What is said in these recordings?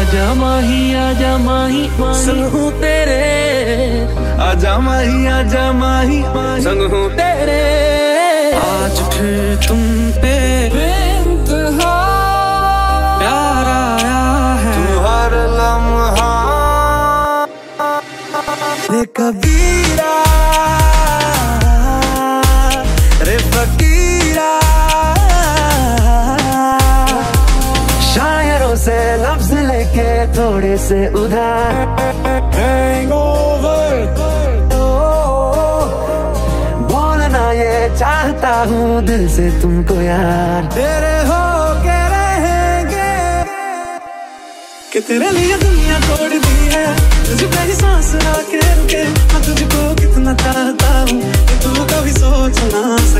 आजा माही आजा माही संग हूँ तेरे। आजा माही आजा माही संग हूँ तेरे। आज फिर तुम पे प्यार कबीरा थोड़े से उधार। बोलना ये चाहता हूँ दिल से तुमको यार। तेरे हो के रहेंगे। कि तेरे लिए दुनिया तोड़ दी है। तुझे मेरी सांस आके रुके। मैं तुझको कितना चाहता हूँ। तू कभी सोच ना सके।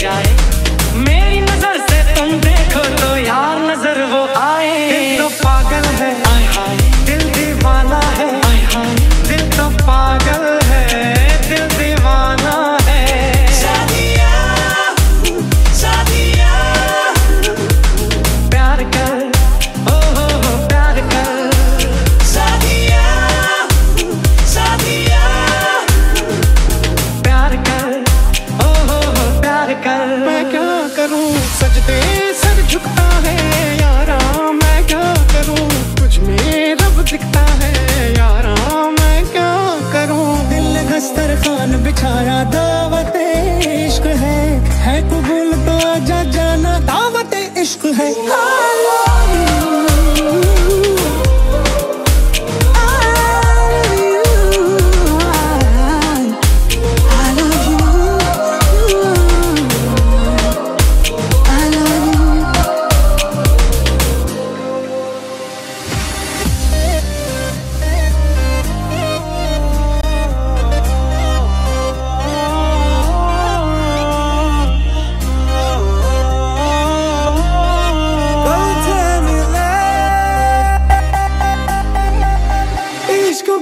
Jai 还爱。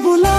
बुला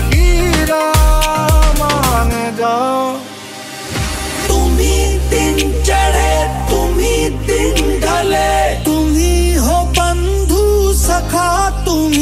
हीरा माने जाओ। तुम दिन चढ़े तुम दिन ढले। तुम हो बंधु सखा तुम